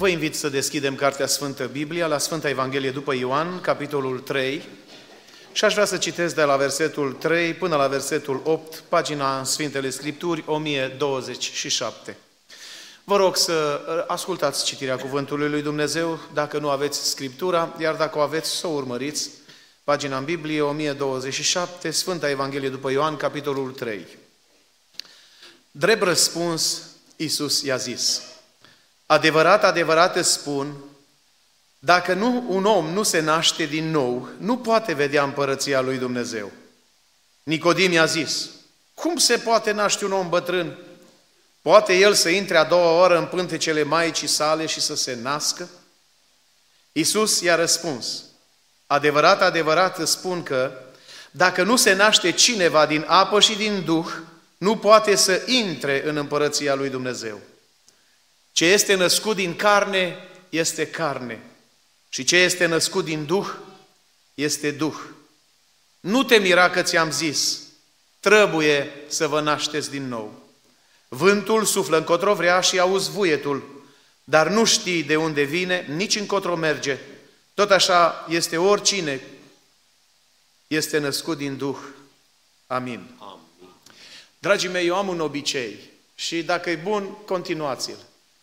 Vă invit să deschidem Cartea Sfântă Biblia la Sfânta Evanghelie după Ioan, capitolul 3, și aș vrea să citesc de la versetul 3 până la versetul 8, pagina Sfintele Scripturi, 1027. Vă rog să ascultați citirea Cuvântului Lui Dumnezeu, dacă nu aveți Scriptura, iar dacă o aveți, să o urmăriți. Pagina în Biblie, 1027, Sfânta Evanghelie după Ioan, capitolul 3. Drept răspuns, Iisus i-a zis, Adevărat, adevărat îți spun, dacă nu, un om nu se naște din nou, nu poate vedea împărăția lui Dumnezeu. Nicodim i-a zis, cum se poate naște un om bătrân? Poate el să intre a doua oră în pântecele Maicii sale și să se nască? Iisus i-a răspuns, adevărat, adevărat îți spun că dacă nu se naște cineva din apă și din Duh, nu poate să intre în împărăția lui Dumnezeu. Ce este născut din carne, este carne. Și ce este născut din Duh, este Duh. Nu te mira că ți-am zis, trebuie să vă nașteți din nou. Vântul suflă încotro vrea și auzi vuietul, dar nu știi de unde vine, nici încotro merge. Tot așa este oricine este născut din Duh. Amin. Amin. Dragii mei, eu am un obicei și dacă e bun, continuați-l.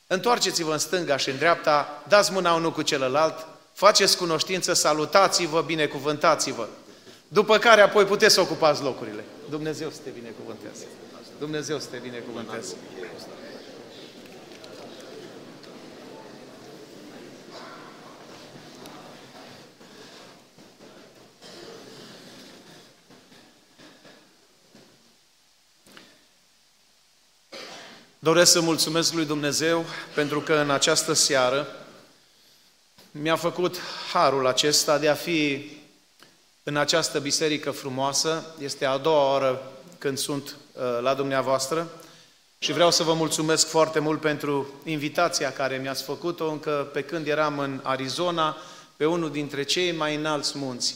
Întoarceți-vă în stânga și în dreapta, dați mâna unul cu celălalt, faceți cunoștință, salutați-vă, binecuvântați-vă. După care apoi puteți să ocupați locurile. Dumnezeu să te binecuvânteze. Dumnezeu să te binecuvânteze. Doresc să mulțumesc lui Dumnezeu pentru că în această seară mi-a făcut harul acesta de a fi în această biserică frumoasă. Este a doua oră când sunt uh, la dumneavoastră și vreau să vă mulțumesc foarte mult pentru invitația care mi-ați făcut-o încă pe când eram în Arizona, pe unul dintre cei mai înalți munți.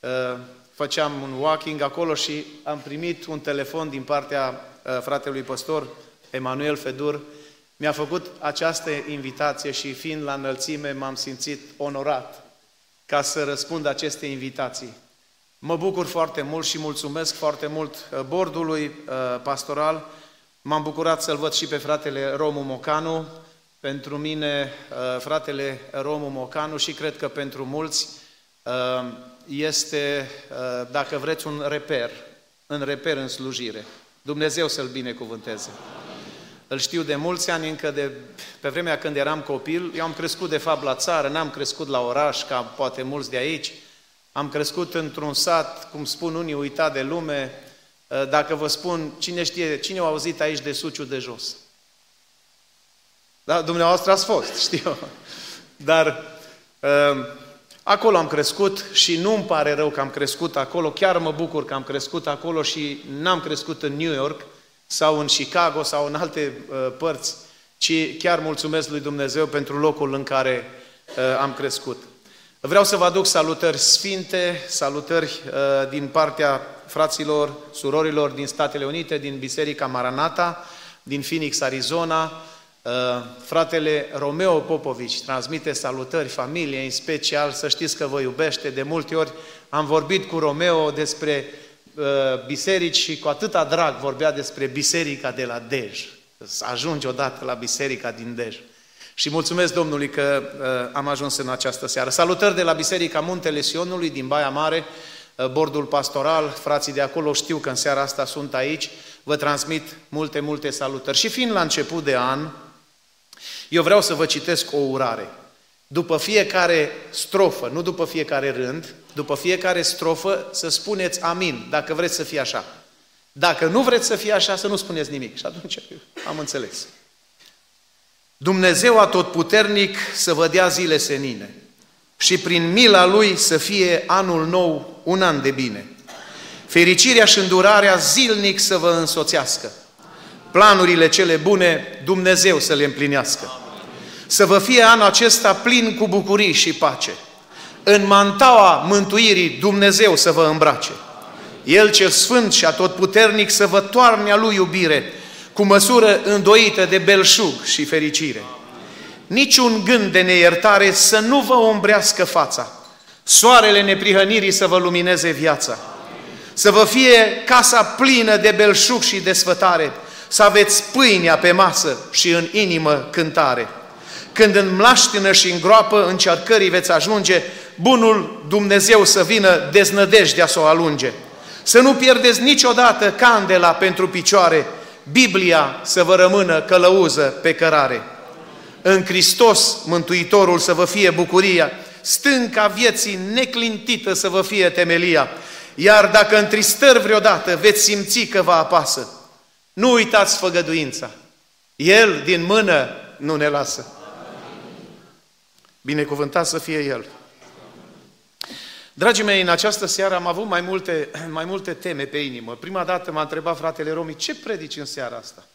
Uh, făceam un walking acolo și am primit un telefon din partea uh, fratelui păstor Emanuel Fedur, mi-a făcut această invitație și fiind la înălțime m-am simțit onorat ca să răspund aceste invitații. Mă bucur foarte mult și mulțumesc foarte mult uh, bordului uh, pastoral. M-am bucurat să-l văd și pe fratele Romu Mocanu. Pentru mine, uh, fratele Romu Mocanu și cred că pentru mulți este, dacă vreți, un reper, în reper în slujire. Dumnezeu să-l binecuvânteze. Îl știu de mulți ani, încă de pe vremea când eram copil. Eu am crescut, de fapt, la țară, n-am crescut la oraș, ca poate mulți de aici. Am crescut într-un sat, cum spun unii, uitat de lume. Ă, dacă vă spun, cine știe, cine a auzit aici de Suciu de jos? Da, dumneavoastră ați fost, știu. Dar uh, acolo am crescut și nu îmi pare rău că am crescut acolo, chiar mă bucur că am crescut acolo și n-am crescut în New York, sau în Chicago sau în alte uh, părți, ci chiar mulțumesc lui Dumnezeu pentru locul în care uh, am crescut. Vreau să vă aduc salutări sfinte, salutări uh, din partea fraților, surorilor din Statele Unite, din Biserica Maranata, din Phoenix, Arizona. Uh, fratele Romeo Popovici transmite salutări familiei, în special să știți că vă iubește. De multe ori am vorbit cu Romeo despre Uh, biserici și cu atâta drag vorbea despre biserica de la Dej. Să ajungi odată la biserica din Dej. Și mulțumesc Domnului că uh, am ajuns în această seară. Salutări de la Biserica Muntele Sionului din Baia Mare, uh, bordul pastoral, frații de acolo știu că în seara asta sunt aici, vă transmit multe, multe salutări. Și fiind la început de an, eu vreau să vă citesc o urare. După fiecare strofă, nu după fiecare rând, după fiecare strofă să spuneți amin, dacă vreți să fie așa. Dacă nu vreți să fie așa, să nu spuneți nimic. Și atunci am înțeles. Dumnezeu atotputernic să vă dea zile senine și prin mila Lui să fie anul nou un an de bine. Fericirea și îndurarea zilnic să vă însoțească. Planurile cele bune Dumnezeu să le împlinească. Să vă fie anul acesta plin cu bucurii și pace în mantaua mântuirii Dumnezeu să vă îmbrace. El cel sfânt și atotputernic să vă toarne a lui iubire, cu măsură îndoită de belșug și fericire. niciun gând de neiertare să nu vă umbrească fața. Soarele neprihănirii să vă lumineze viața. Să vă fie casa plină de belșug și de sfătare. Să aveți pâinea pe masă și în inimă cântare. Când în mlaștină și în groapă încercării veți ajunge, bunul Dumnezeu să vină deznădejdea să o alunge. Să nu pierdeți niciodată candela pentru picioare, Biblia să vă rămână călăuză pe cărare. În Hristos, Mântuitorul, să vă fie bucuria, stânca vieții neclintită să vă fie temelia, iar dacă întristări vreodată veți simți că vă apasă, nu uitați făgăduința. El din mână nu ne lasă. Binecuvântat să fie El. Dragii mei, în această seară am avut mai multe, mai multe teme pe inimă. Prima dată m-a întrebat fratele Romi, ce predici în seara asta?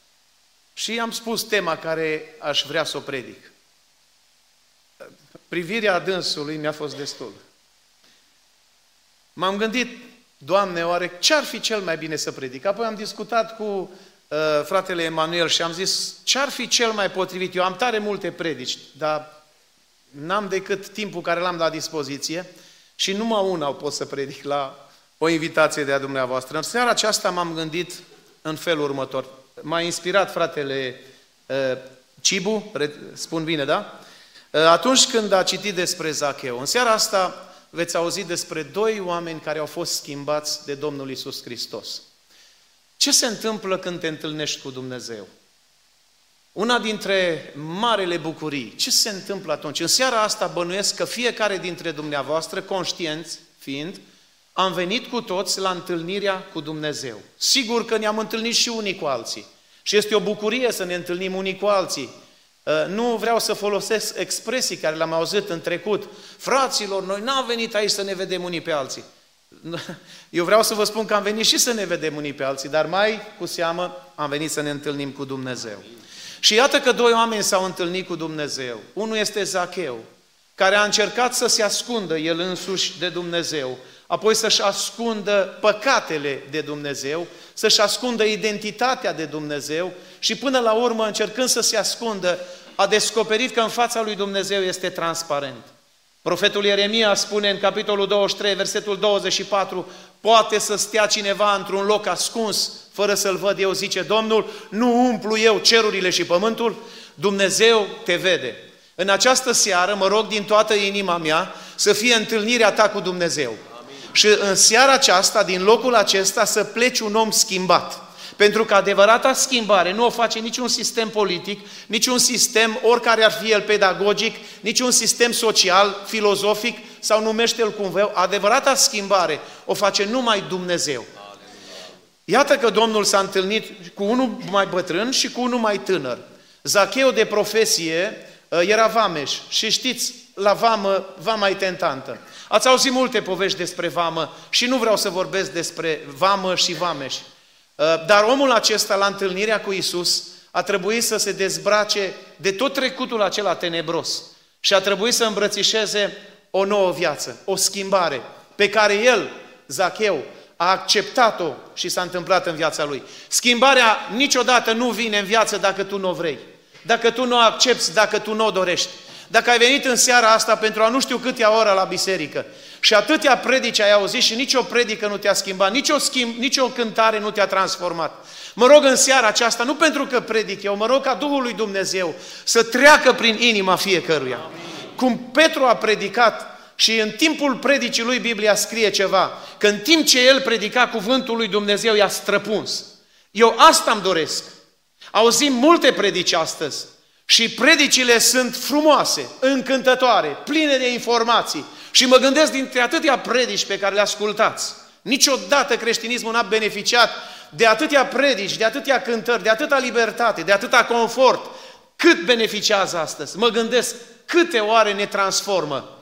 Și am spus tema care aș vrea să o predic. Privirea dânsului mi-a fost destul. M-am gândit, Doamne, oare ce ar fi cel mai bine să predic? Apoi am discutat cu uh, fratele Emanuel și am zis, ce ar fi cel mai potrivit? Eu am tare multe predici, dar n-am decât timpul care l-am la dispoziție și numai una o pot să predic la o invitație de a dumneavoastră. În seara aceasta m-am gândit în felul următor. M-a inspirat fratele uh, Cibu, spun bine, da? Uh, atunci când a citit despre Zacheu. În seara asta veți auzi despre doi oameni care au fost schimbați de Domnul Isus Hristos. Ce se întâmplă când te întâlnești cu Dumnezeu? Una dintre marele bucurii, ce se întâmplă atunci? În seara asta bănuiesc că fiecare dintre dumneavoastră, conștienți fiind, am venit cu toți la întâlnirea cu Dumnezeu. Sigur că ne-am întâlnit și unii cu alții. Și este o bucurie să ne întâlnim unii cu alții. Uh, nu vreau să folosesc expresii care le-am auzit în trecut. Fraților, noi n-am venit aici să ne vedem unii pe alții. Eu vreau să vă spun că am venit și să ne vedem unii pe alții, dar mai cu seamă am venit să ne întâlnim cu Dumnezeu. Și iată că doi oameni s-au întâlnit cu Dumnezeu. Unul este Zacheu, care a încercat să se ascundă el însuși de Dumnezeu, apoi să-și ascundă păcatele de Dumnezeu, să-și ascundă identitatea de Dumnezeu și până la urmă, încercând să se ascundă, a descoperit că în fața lui Dumnezeu este transparent. Profetul Ieremia spune în capitolul 23, versetul 24, poate să stea cineva într-un loc ascuns, fără să-l văd eu, zice Domnul, nu umplu eu cerurile și pământul, Dumnezeu te vede. În această seară mă rog din toată inima mea să fie întâlnirea ta cu Dumnezeu. Amin. Și în seara aceasta, din locul acesta, să pleci un om schimbat. Pentru că adevărata schimbare nu o face niciun sistem politic, niciun sistem, oricare ar fi el pedagogic, niciun sistem social, filozofic sau numește-l cum vreau. Adevărata schimbare o face numai Dumnezeu. Iată că Domnul s-a întâlnit cu unul mai bătrân și cu unul mai tânăr. Zacheu de profesie ă, era vameș și știți, la vamă, vama e tentantă. Ați auzit multe povești despre vamă și nu vreau să vorbesc despre vamă și vameș. Ă, dar omul acesta, la întâlnirea cu Isus, a trebuit să se dezbrace de tot trecutul acela tenebros și a trebuit să îmbrățișeze o nouă viață, o schimbare, pe care el, Zacheu, a acceptat-o și s-a întâmplat în viața lui. Schimbarea niciodată nu vine în viață dacă tu nu o vrei, dacă tu nu o accepti, dacă tu nu o dorești. Dacă ai venit în seara asta pentru a nu știu câtea ora la biserică și atâtea predici ai auzit și nicio predică nu te-a schimbat, nicio, schimb, nicio cântare nu te-a transformat. Mă rog în seara aceasta, nu pentru că predic eu, mă rog ca Duhul lui Dumnezeu să treacă prin inima fiecăruia. Cum Petru a predicat și în timpul predicii lui Biblia scrie ceva, că în timp ce el predica cuvântul lui Dumnezeu i-a străpuns. Eu asta îmi doresc. Auzim multe predici astăzi și predicile sunt frumoase, încântătoare, pline de informații. Și mă gândesc dintre atâtea predici pe care le ascultați. Niciodată creștinismul n-a beneficiat de atâtea predici, de atâtea cântări, de atâta libertate, de atâta confort. Cât beneficiază astăzi? Mă gândesc câte oare ne transformă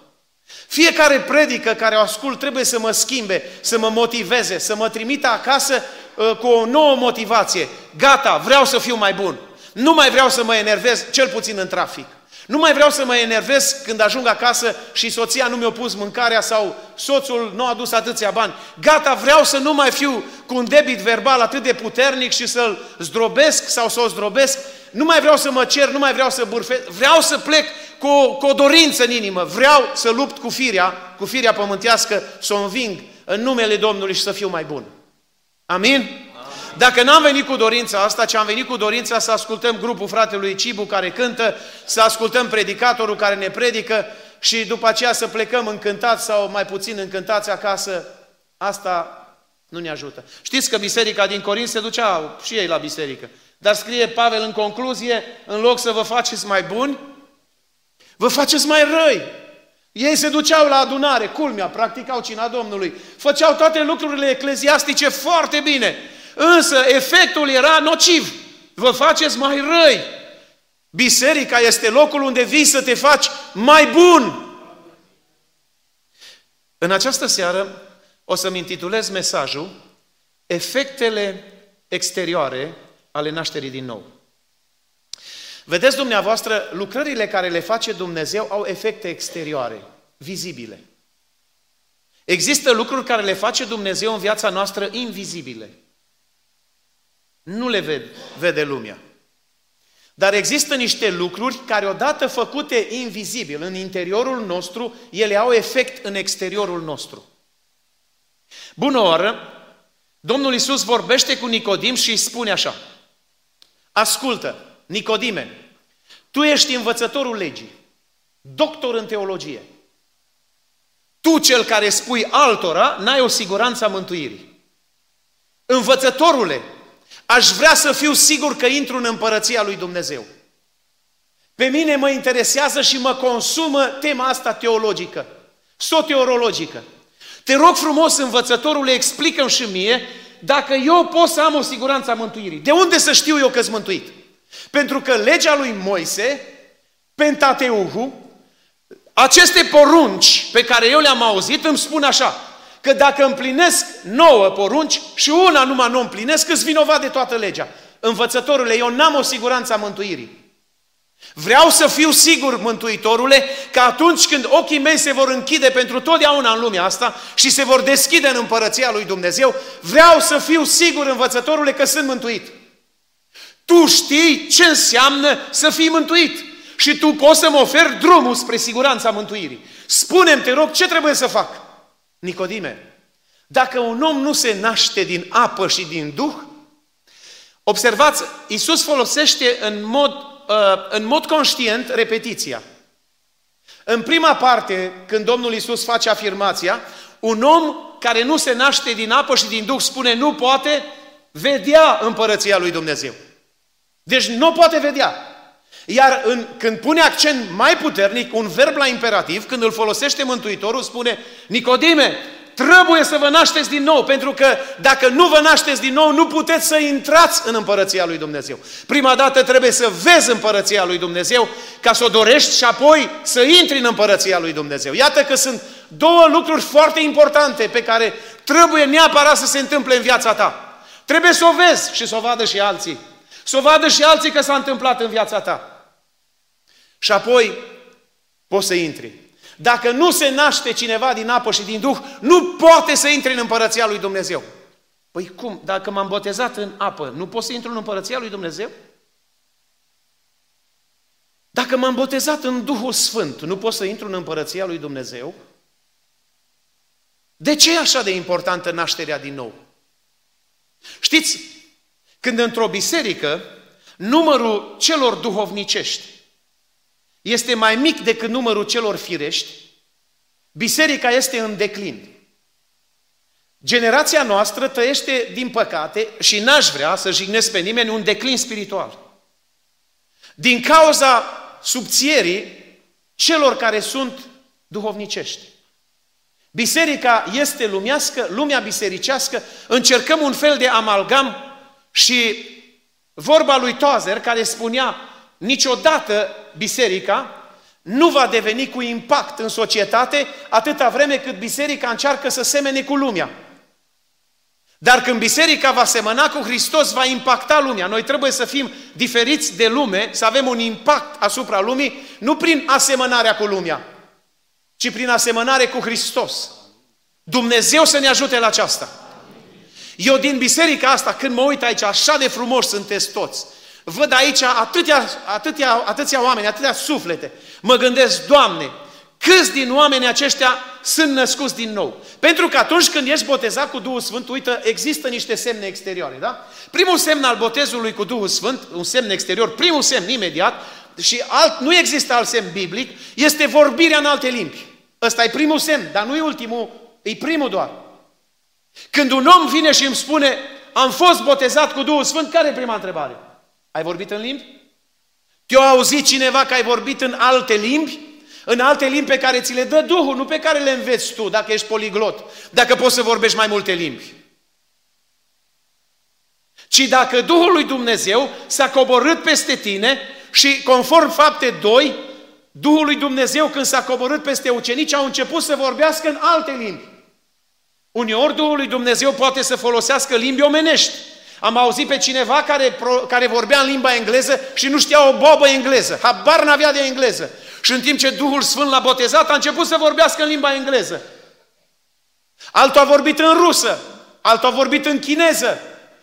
fiecare predică care o ascult trebuie să mă schimbe, să mă motiveze, să mă trimită acasă uh, cu o nouă motivație. Gata, vreau să fiu mai bun. Nu mai vreau să mă enervez, cel puțin în trafic. Nu mai vreau să mă enervez când ajung acasă și soția nu mi-a pus mâncarea sau soțul nu a adus atâția bani. Gata, vreau să nu mai fiu cu un debit verbal atât de puternic și să-l zdrobesc sau să o zdrobesc. nu mai vreau să mă cer, nu mai vreau să burfe, vreau să plec cu o, cu o dorință în inimă, vreau să lupt cu firea, cu firea pământească, să o înving în numele Domnului și să fiu mai bun. Amin? Dacă n-am venit cu dorința asta, ci am venit cu dorința să ascultăm grupul fratelui Cibu care cântă, să ascultăm predicatorul care ne predică și după aceea să plecăm încântați sau mai puțin încântați acasă, asta nu ne ajută. Știți că biserica din Corint se ducea și ei la biserică. Dar scrie Pavel în concluzie, în loc să vă faceți mai buni, vă faceți mai răi. Ei se duceau la adunare, culmea, practicau cina Domnului, făceau toate lucrurile ecleziastice foarte bine, însă efectul era nociv. Vă faceți mai răi. Biserica este locul unde vii să te faci mai bun. În această seară o să-mi intitulez mesajul Efectele exterioare ale nașterii din nou. Vedeți dumneavoastră, lucrările care le face Dumnezeu au efecte exterioare, vizibile. Există lucruri care le face Dumnezeu în viața noastră invizibile. Nu le ved, vede lumea. Dar există niște lucruri care odată făcute invizibil în interiorul nostru, ele au efect în exteriorul nostru. Bună oră! Domnul Isus vorbește cu Nicodim și îi spune așa. Ascultă, Nicodime, tu ești învățătorul legii, doctor în teologie. Tu, cel care spui altora, n-ai o siguranță a mântuirii. Învățătorule, aș vrea să fiu sigur că intru în împărăția lui Dumnezeu. Pe mine mă interesează și mă consumă tema asta teologică, soteorologică. Te rog frumos, învățătorule, explică și mie dacă eu pot să am o siguranță a mântuirii. De unde să știu eu că sunt mântuit? Pentru că legea lui Moise, Pentateuhu, aceste porunci pe care eu le-am auzit îmi spun așa, că dacă împlinesc nouă porunci și una numai nu împlinesc, îți vinovat de toată legea. Învățătorule, eu n-am o siguranță a mântuirii. Vreau să fiu sigur, Mântuitorule, că atunci când ochii mei se vor închide pentru totdeauna în lumea asta și se vor deschide în împărăția lui Dumnezeu, vreau să fiu sigur, Învățătorule, că sunt mântuit. Tu știi ce înseamnă să fii mântuit și tu poți să mă oferi drumul spre siguranța mântuirii. Spune-mi, te rog, ce trebuie să fac? Nicodime, dacă un om nu se naște din apă și din Duh, observați, Iisus folosește în mod Uh, în mod conștient repetiția. În prima parte, când Domnul Isus face afirmația, un om care nu se naște din apă și din Duh spune nu poate vedea împărăția lui Dumnezeu. Deci nu poate vedea. Iar în, când pune accent mai puternic, un verb la imperativ, când îl folosește Mântuitorul, spune Nicodime, Trebuie să vă nașteți din nou, pentru că dacă nu vă nașteți din nou, nu puteți să intrați în împărăția lui Dumnezeu. Prima dată trebuie să vezi împărăția lui Dumnezeu ca să o dorești și apoi să intri în împărăția lui Dumnezeu. Iată că sunt două lucruri foarte importante pe care trebuie neapărat să se întâmple în viața ta. Trebuie să o vezi și să o vadă și alții. Să o vadă și alții că s-a întâmplat în viața ta. Și apoi poți să intri. Dacă nu se naște cineva din apă și din Duh, nu poate să intre în împărăția lui Dumnezeu. Păi cum? Dacă m-am botezat în apă, nu pot să intru în împărăția lui Dumnezeu? Dacă m-am botezat în Duhul Sfânt, nu pot să intru în împărăția lui Dumnezeu? De ce e așa de importantă nașterea din nou? Știți, când într-o biserică, numărul celor duhovnicești este mai mic decât numărul celor firești, biserica este în declin. Generația noastră trăiește, din păcate, și n-aș vrea să jignesc pe nimeni, un declin spiritual. Din cauza subțierii celor care sunt duhovnicești. Biserica este lumească, lumea bisericească, încercăm un fel de amalgam și vorba lui Tozer care spunea niciodată biserica nu va deveni cu impact în societate atâta vreme cât biserica încearcă să semene cu lumea. Dar când biserica va semăna cu Hristos, va impacta lumea. Noi trebuie să fim diferiți de lume, să avem un impact asupra lumii, nu prin asemănarea cu lumea, ci prin asemănare cu Hristos. Dumnezeu să ne ajute la aceasta. Eu din biserica asta, când mă uit aici, așa de frumos sunteți toți, văd aici atâtea, atâtea, atâția oameni, atâtea suflete. Mă gândesc, Doamne, câți din oamenii aceștia sunt născuți din nou? Pentru că atunci când ești botezat cu Duhul Sfânt, uite, există niște semne exterioare, da? Primul semn al botezului cu Duhul Sfânt, un semn exterior, primul semn imediat, și alt, nu există alt semn biblic, este vorbirea în alte limbi. Ăsta e primul semn, dar nu e ultimul, e primul doar. Când un om vine și îmi spune, am fost botezat cu Duhul Sfânt, care e prima întrebare? Ai vorbit în limbi? Te-a auzit cineva că ai vorbit în alte limbi? În alte limbi pe care ți le dă Duhul, nu pe care le înveți tu, dacă ești poliglot, dacă poți să vorbești mai multe limbi. Ci dacă Duhul lui Dumnezeu s-a coborât peste tine și conform fapte 2, Duhul lui Dumnezeu când s-a coborât peste ucenici au început să vorbească în alte limbi. Uneori Duhul lui Dumnezeu poate să folosească limbi omenești. Am auzit pe cineva care, care vorbea în limba engleză și nu știa o bobă engleză. Habar n-avea de engleză. Și în timp ce Duhul Sfânt l-a botezat, a început să vorbească în limba engleză. Altul a vorbit în rusă, altul a vorbit în chineză.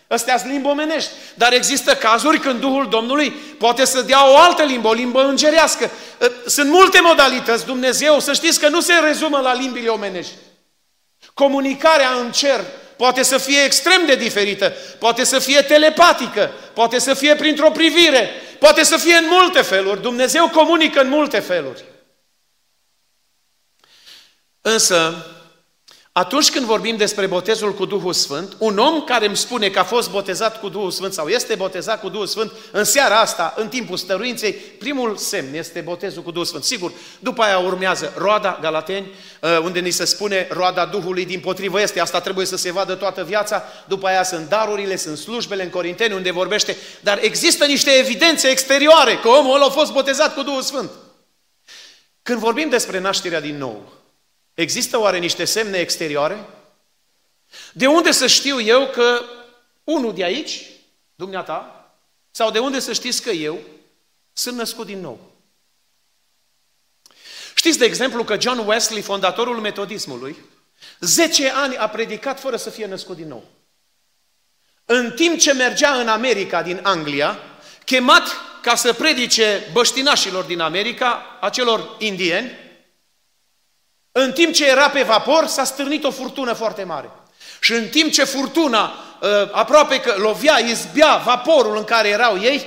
Astea sunt limbi omenești. Dar există cazuri când Duhul Domnului poate să dea o altă limbă, o limbă îngerească. Sunt multe modalități. Dumnezeu, să știți că nu se rezumă la limbile omenești. Comunicarea în cer poate să fie extrem de diferită, poate să fie telepatică, poate să fie printr-o privire, poate să fie în multe feluri. Dumnezeu comunică în multe feluri. Însă, atunci când vorbim despre botezul cu Duhul Sfânt, un om care îmi spune că a fost botezat cu Duhul Sfânt sau este botezat cu Duhul Sfânt, în seara asta, în timpul stăruinței, primul semn este botezul cu Duhul Sfânt. Sigur, după aia urmează roada Galateni, uh, unde ni se spune roada Duhului din potrivă este, asta trebuie să se vadă toată viața, după aia sunt darurile, sunt slujbele în Corinteni, unde vorbește, dar există niște evidențe exterioare că omul ăla a fost botezat cu Duhul Sfânt. Când vorbim despre nașterea din nou, Există oare niște semne exterioare? De unde să știu eu că unul de aici, dumneata, sau de unde să știți că eu sunt născut din nou? Știți, de exemplu, că John Wesley, fondatorul metodismului, 10 ani a predicat fără să fie născut din nou. În timp ce mergea în America din Anglia, chemat ca să predice băștinașilor din America, acelor indieni, în timp ce era pe vapor, s-a stârnit o furtună foarte mare. Și în timp ce furtuna ă, aproape că lovea, izbea vaporul în care erau ei,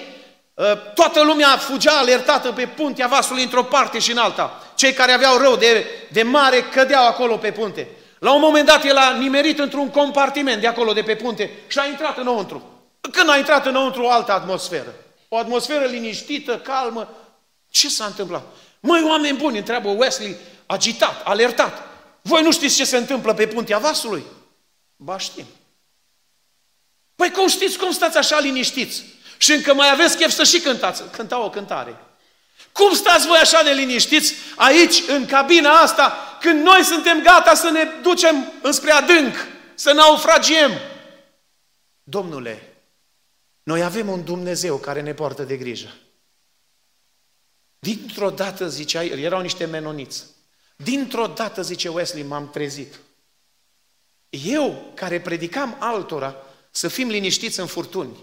ă, toată lumea fugea alertată pe puntea vasului într-o parte și în alta. Cei care aveau rău de, de mare cădeau acolo pe punte. La un moment dat el a nimerit într-un compartiment de acolo de pe punte și a intrat înăuntru. Când a intrat înăuntru o altă atmosferă, o atmosferă liniștită, calmă, ce s-a întâmplat? Măi, oameni buni, întreabă Wesley, agitat, alertat. Voi nu știți ce se întâmplă pe puntea vasului? Ba știm. Păi cum știți cum stați așa liniștiți? Și încă mai aveți chef să și cântați. Cânta o cântare. Cum stați voi așa de liniștiți aici, în cabina asta, când noi suntem gata să ne ducem înspre adânc, să naufragiem? Domnule, noi avem un Dumnezeu care ne poartă de grijă. Dintr-o dată, zicea, erau niște menoniți. Dintr-o dată, zice Wesley, m-am trezit. Eu, care predicam altora să fim liniștiți în furtuni,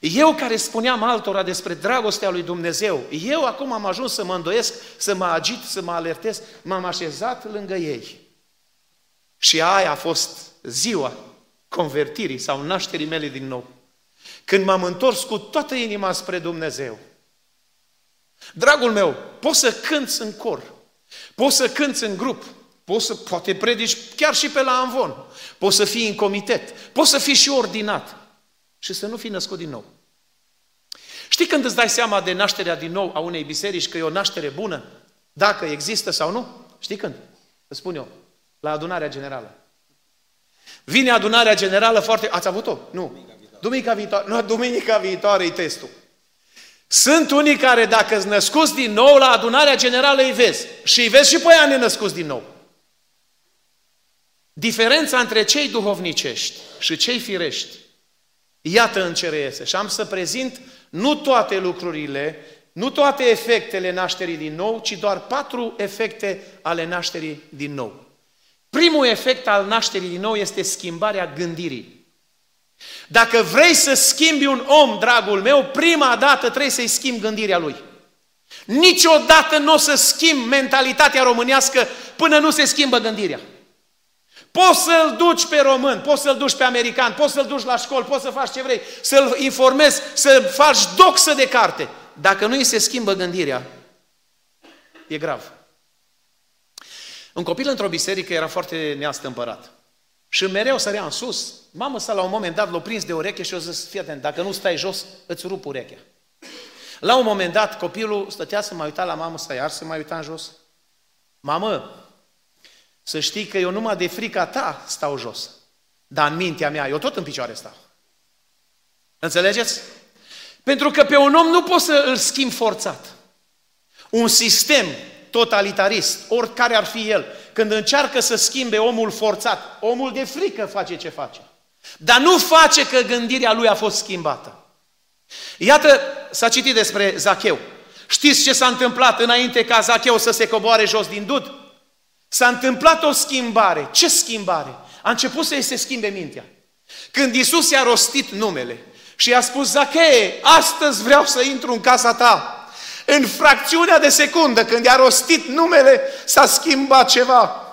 eu care spuneam altora despre dragostea lui Dumnezeu, eu acum am ajuns să mă îndoiesc, să mă agit, să mă alertez, m-am așezat lângă ei. Și aia a fost ziua convertirii sau nașterii mele din nou. Când m-am întors cu toată inima spre Dumnezeu. Dragul meu, poți să cânți în cor, Poți să cânți în grup, poți să, poate predici chiar și pe la Anvon, poți să fii în comitet, poți să fii și ordinat și să nu fii născut din nou. Știi când îți dai seama de nașterea din nou a unei biserici, că e o naștere bună, dacă există sau nu? Știi când? Îți spun eu, la adunarea generală. Vine adunarea generală foarte... Ați avut-o? Nu. Duminica viitoare. Nu, duminica viitoare e testul. Sunt unii care dacă îți născuți din nou, la adunarea generală îi vezi. Și îi vezi și pe aia nenăscuți din nou. Diferența între cei duhovnicești și cei firești, iată în ce reiese. Și am să prezint nu toate lucrurile, nu toate efectele nașterii din nou, ci doar patru efecte ale nașterii din nou. Primul efect al nașterii din nou este schimbarea gândirii. Dacă vrei să schimbi un om, dragul meu, prima dată trebuie să-i schimbi gândirea lui. Niciodată nu o să schimb mentalitatea românească până nu se schimbă gândirea. Poți să-l duci pe român, poți să-l duci pe american, poți să-l duci la școală, poți să faci ce vrei, să-l informezi, să faci doxă de carte. Dacă nu îi se schimbă gândirea, e grav. Un copil într-o biserică era foarte neastâmpărat. Și mereu sărea în sus. Mamă sa la un moment dat l-a prins de ureche și a zis, fii atent, dacă nu stai jos, îți rup urechea. La un moment dat, copilul stătea să mai uita la mamă sa, iar să mai uita în jos. Mamă, să știi că eu numai de frica ta stau jos. Dar în mintea mea, eu tot în picioare stau. Înțelegeți? Pentru că pe un om nu poți să îl schimbi forțat. Un sistem totalitarist, oricare ar fi el, când încearcă să schimbe omul forțat, omul de frică face ce face. Dar nu face că gândirea lui a fost schimbată. Iată, s-a citit despre Zacheu. Știți ce s-a întâmplat înainte ca Zacheu să se coboare jos din dud? S-a întâmplat o schimbare. Ce schimbare? A început să-i se schimbe mintea. Când Isus i-a rostit numele și i-a spus, Zachee, astăzi vreau să intru în casa ta. În fracțiunea de secundă, când i-a rostit numele, s-a schimbat ceva.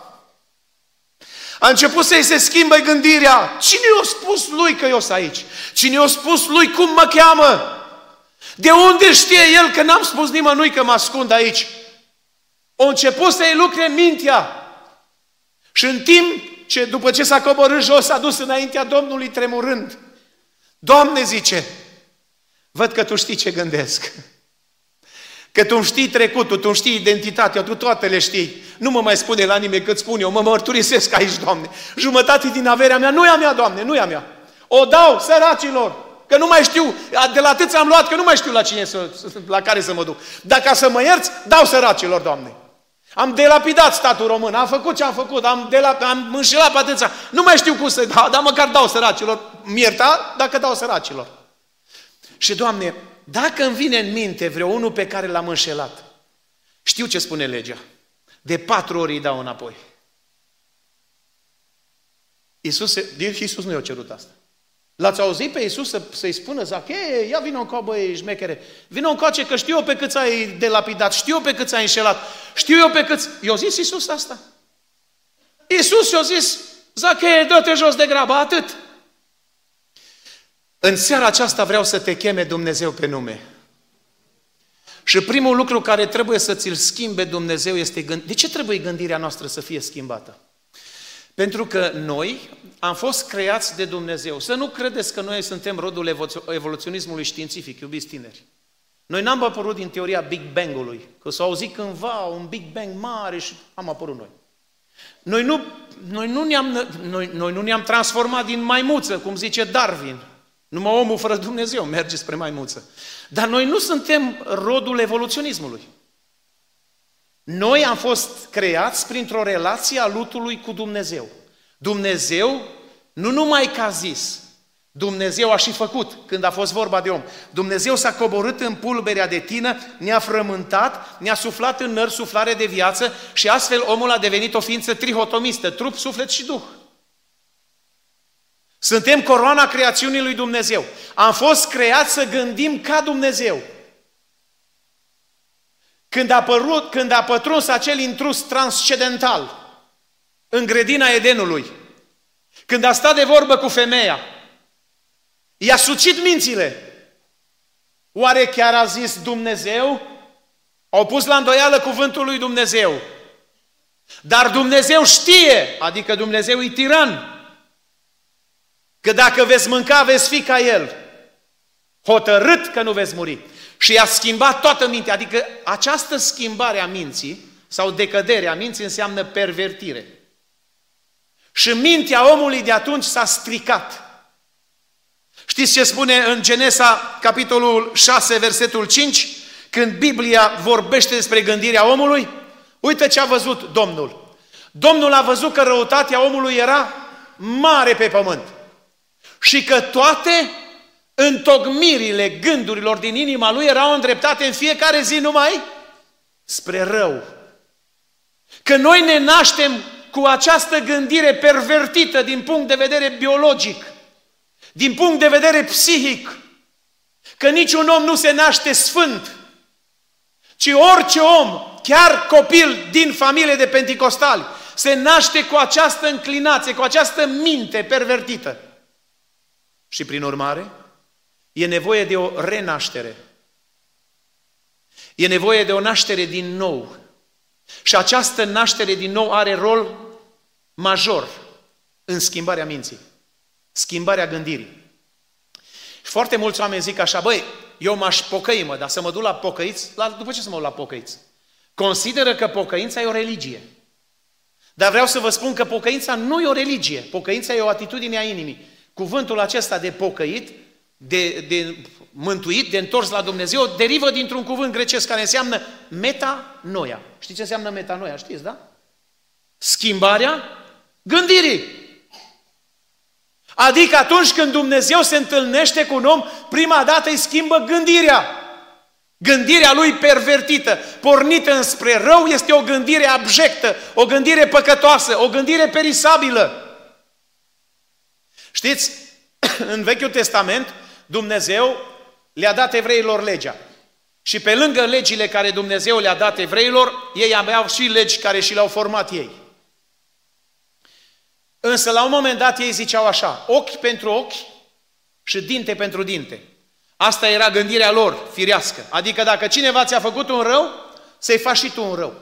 A început să-i se schimbe gândirea. Cine i-a spus lui că eu sunt aici? Cine i-a spus lui cum mă cheamă? De unde știe el că n-am spus nimănui că mă ascund aici? O început să-i lucre mintea. Și în timp ce după ce s-a coborât jos, s-a dus înaintea Domnului tremurând. Doamne, zice, văd că Tu știi ce gândesc. Că Tu știi trecutul, Tu știi identitatea, Tu toate le știi. Nu mă mai spune la nimeni cât spun eu, mă mărturisesc aici, Doamne. Jumătate din averea mea nu e a mea, Doamne, nu e a mea. O dau săracilor, că nu mai știu, de la atât am luat că nu mai știu la cine să, la care să mă duc. Dacă să mă ierți, dau săracilor, Doamne. Am delapidat statul român, am făcut ce am făcut, am, delap- am înșelat pe atâția. Nu mai știu cum să dau, dar măcar dau săracilor. Mierta dacă dau săracilor. Și, Doamne, dacă îmi vine în minte vreo unul pe care l-am înșelat, știu ce spune legea. De patru ori îi dau înapoi. Iisus, Iisus nu i-a cerut asta. L-ați auzit pe Iisus să, să-i spună, Zache, ia vină încă, băi, șmechere, vină încoace că știu eu pe cât ai delapidat, știu eu pe cât ai înșelat, știu eu pe cât... I-a zis Iisus asta. Iisus i-a zis, Zache, dă-te jos de grabă, atât. În seara aceasta vreau să te cheme Dumnezeu pe nume. Și primul lucru care trebuie să ți-l schimbe Dumnezeu este gând... De ce trebuie gândirea noastră să fie schimbată? Pentru că noi am fost creați de Dumnezeu. Să nu credeți că noi suntem rodul evoluționismului științific, iubiți tineri. Noi n-am apărut din teoria Big Bang-ului, că s-a auzit cândva un Big Bang mare și am apărut noi. Noi nu, noi nu, ne-am, noi, noi nu ne-am transformat din maimuță, cum zice Darwin. Numai omul fără Dumnezeu merge spre maimuță. Dar noi nu suntem rodul evoluționismului. Noi am fost creați printr-o relație a lutului cu Dumnezeu. Dumnezeu nu numai că a zis, Dumnezeu a și făcut când a fost vorba de om. Dumnezeu s-a coborât în pulberea de tină, ne-a frământat, ne-a suflat în nări suflare de viață și astfel omul a devenit o ființă trihotomistă, trup, suflet și duh. Suntem coroana creațiunii lui Dumnezeu. Am fost creați să gândim ca Dumnezeu. Când a, părut, când a pătruns acel intrus transcendental în grădina Edenului, când a stat de vorbă cu femeia, i-a sucit mințile. Oare chiar a zis Dumnezeu? Au pus la îndoială cuvântul lui Dumnezeu. Dar Dumnezeu știe, adică Dumnezeu e tiran, că dacă veți mânca, veți fi ca El. Hotărât că nu veți muri. Și a schimbat toată mintea, adică această schimbare a minții sau decăderea minții înseamnă pervertire. Și mintea omului de atunci s-a stricat. Știți ce spune în Genesa, capitolul 6, versetul 5, când Biblia vorbește despre gândirea omului? Uite ce a văzut Domnul. Domnul a văzut că răutatea omului era mare pe pământ și că toate întocmirile gândurilor din inima lui erau îndreptate în fiecare zi numai spre rău. Că noi ne naștem cu această gândire pervertită din punct de vedere biologic. din punct de vedere psihic, că niciun om nu se naște sfânt, ci orice om, chiar copil din familie de penticostali, se naște cu această înclinație, cu această minte pervertită. Și prin urmare, e nevoie de o renaștere. E nevoie de o naștere din nou. Și această naștere din nou are rol major în schimbarea minții, schimbarea gândirii. Și foarte mulți oameni zic așa, băi, eu m-aș pocăi, mă, dar să mă duc la pocăiți, la, după ce să mă duc la pocăiți? Consideră că pocăința e o religie. Dar vreau să vă spun că pocăința nu e o religie, pocăința e o atitudine a inimii. Cuvântul acesta de pocăit, de, de mântuit, de întors la Dumnezeu, derivă dintr-un cuvânt grecesc care înseamnă metanoia. Știți ce înseamnă metanoia? Știți, da? Schimbarea gândirii. Adică atunci când Dumnezeu se întâlnește cu un om, prima dată îi schimbă gândirea. Gândirea lui pervertită, pornită înspre rău, este o gândire abjectă, o gândire păcătoasă, o gândire perisabilă. Știți, în Vechiul Testament, Dumnezeu le-a dat evreilor legea. Și pe lângă legile care Dumnezeu le-a dat evreilor, ei aveau și legi care și le-au format ei. Însă la un moment dat ei ziceau așa, ochi pentru ochi și dinte pentru dinte. Asta era gândirea lor, firească. Adică dacă cineva ți-a făcut un rău, să-i faci și tu un rău.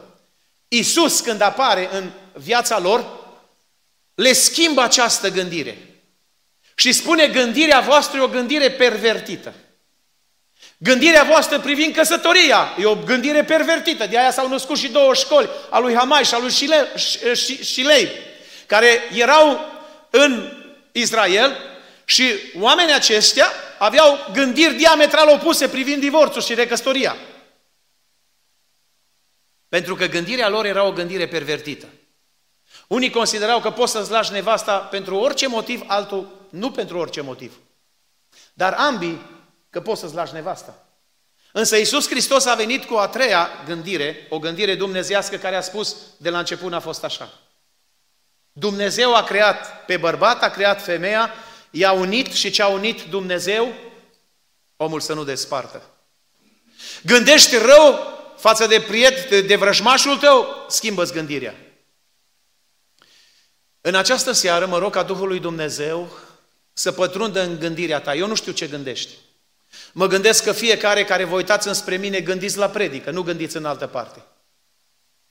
Iisus, când apare în viața lor, le schimbă această gândire. Și spune, gândirea voastră e o gândire pervertită. Gândirea voastră privind căsătoria e o gândire pervertită. De aia s-au născut și două școli, a lui Hamai și a lui Shilei, care erau în Israel și oamenii aceștia aveau gândiri diametral opuse privind divorțul și recăsătoria. Pentru că gândirea lor era o gândire pervertită. Unii considerau că poți să-ți lași nevasta pentru orice motiv, altul nu pentru orice motiv. Dar ambii că poți să-ți lași nevasta. Însă Iisus Hristos a venit cu a treia gândire, o gândire dumnezească care a spus de la început a fost așa. Dumnezeu a creat pe bărbat, a creat femeia, i-a unit și ce a unit Dumnezeu, omul să nu despartă. Gândești rău față de priet, de, de vrăjmașul tău, schimbă-ți gândirea. În această seară mă rog ca Duhul lui Dumnezeu să pătrundă în gândirea ta. Eu nu știu ce gândești. Mă gândesc că fiecare care vă uitați înspre mine gândiți la predică, nu gândiți în altă parte.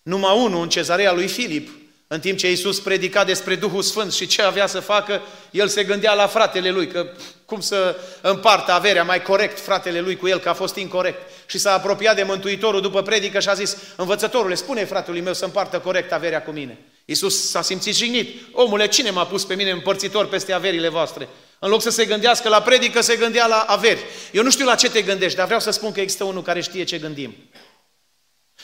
Numai unul în cezarea lui Filip, în timp ce Iisus predica despre Duhul Sfânt și ce avea să facă, el se gândea la fratele lui, că cum să împartă averea mai corect fratele lui cu el, că a fost incorrect. Și s-a apropiat de Mântuitorul după predică și a zis, învățătorule, spune fratului meu să împartă corect averea cu mine. Iisus s-a simțit jignit. Omule, cine m-a pus pe mine împărțitor peste averile voastre? În loc să se gândească la predică, se gândea la averi. Eu nu știu la ce te gândești, dar vreau să spun că există unul care știe ce gândim.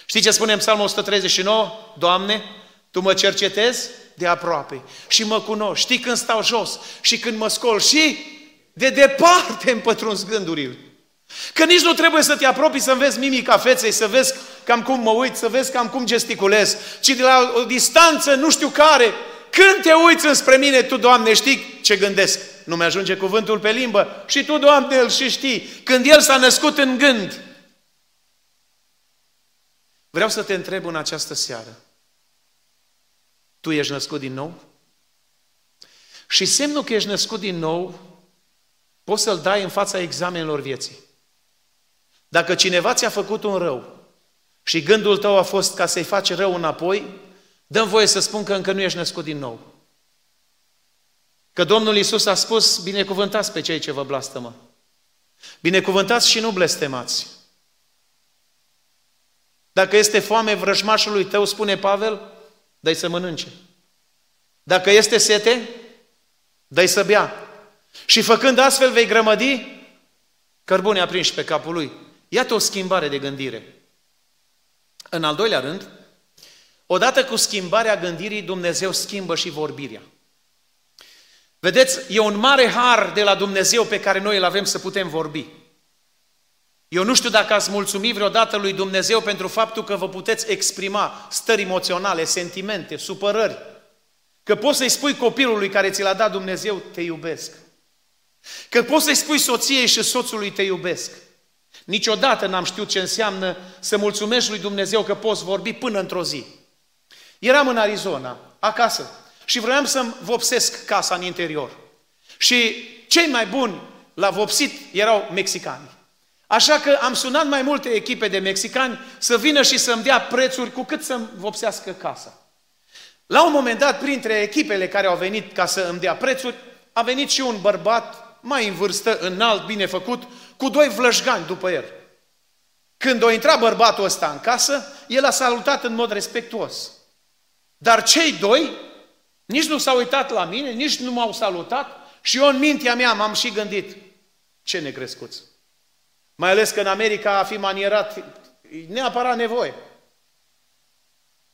Știi ce spune în Psalmul 139? Doamne, Tu mă cercetezi de aproape și mă cunoști. Știi când stau jos și când mă scol și de departe îmi pătrunzi gândurile. Că nici nu trebuie să te apropii să vezi mimica feței, să vezi cam cum mă uit, să vezi cam cum gesticulez, ci de la o distanță nu știu care, când te uiți înspre mine, tu, Doamne, știi ce gândesc. Nu mi-ajunge cuvântul pe limbă și tu, Doamne, îl și știi. Când El s-a născut în gând. Vreau să te întreb în această seară. Tu ești născut din nou? Și semnul că ești născut din nou, poți să-l dai în fața examenelor vieții. Dacă cineva ți-a făcut un rău și gândul tău a fost ca să-i faci rău înapoi, dăm voie să spun că încă nu ești născut din nou. Că Domnul Isus a spus, binecuvântați pe cei ce vă blastămă. Binecuvântați și nu blestemați. Dacă este foame vrăjmașului tău, spune Pavel, dai să mănânce. Dacă este sete, dai să bea. Și făcând astfel vei grămădi cărbune aprinși pe capul lui. Iată o schimbare de gândire. În al doilea rând, odată cu schimbarea gândirii, Dumnezeu schimbă și vorbirea. Vedeți, e un mare har de la Dumnezeu pe care noi îl avem să putem vorbi. Eu nu știu dacă ați mulțumit vreodată lui Dumnezeu pentru faptul că vă puteți exprima stări emoționale, sentimente, supărări. Că poți să-i spui copilului care ți l-a dat Dumnezeu, te iubesc. Că poți să-i spui soției și soțului te iubesc. Niciodată n-am știut ce înseamnă să mulțumești lui Dumnezeu că poți vorbi până într-o zi. Eram în Arizona, acasă, și vroiam să-mi vopsesc casa în interior. Și cei mai buni la vopsit erau mexicani. Așa că am sunat mai multe echipe de mexicani să vină și să-mi dea prețuri cu cât să-mi vopsească casa. La un moment dat, printre echipele care au venit ca să îmi dea prețuri, a venit și un bărbat mai în vârstă, înalt, bine făcut, cu doi vlășgani după el. Când a intrat bărbatul ăsta în casă, el a salutat în mod respectuos. Dar cei doi nici nu s-au uitat la mine, nici nu m-au salutat și eu în mintea mea m-am și gândit, ce necrescuți. Mai ales că în America a fi manierat e neapărat nevoie.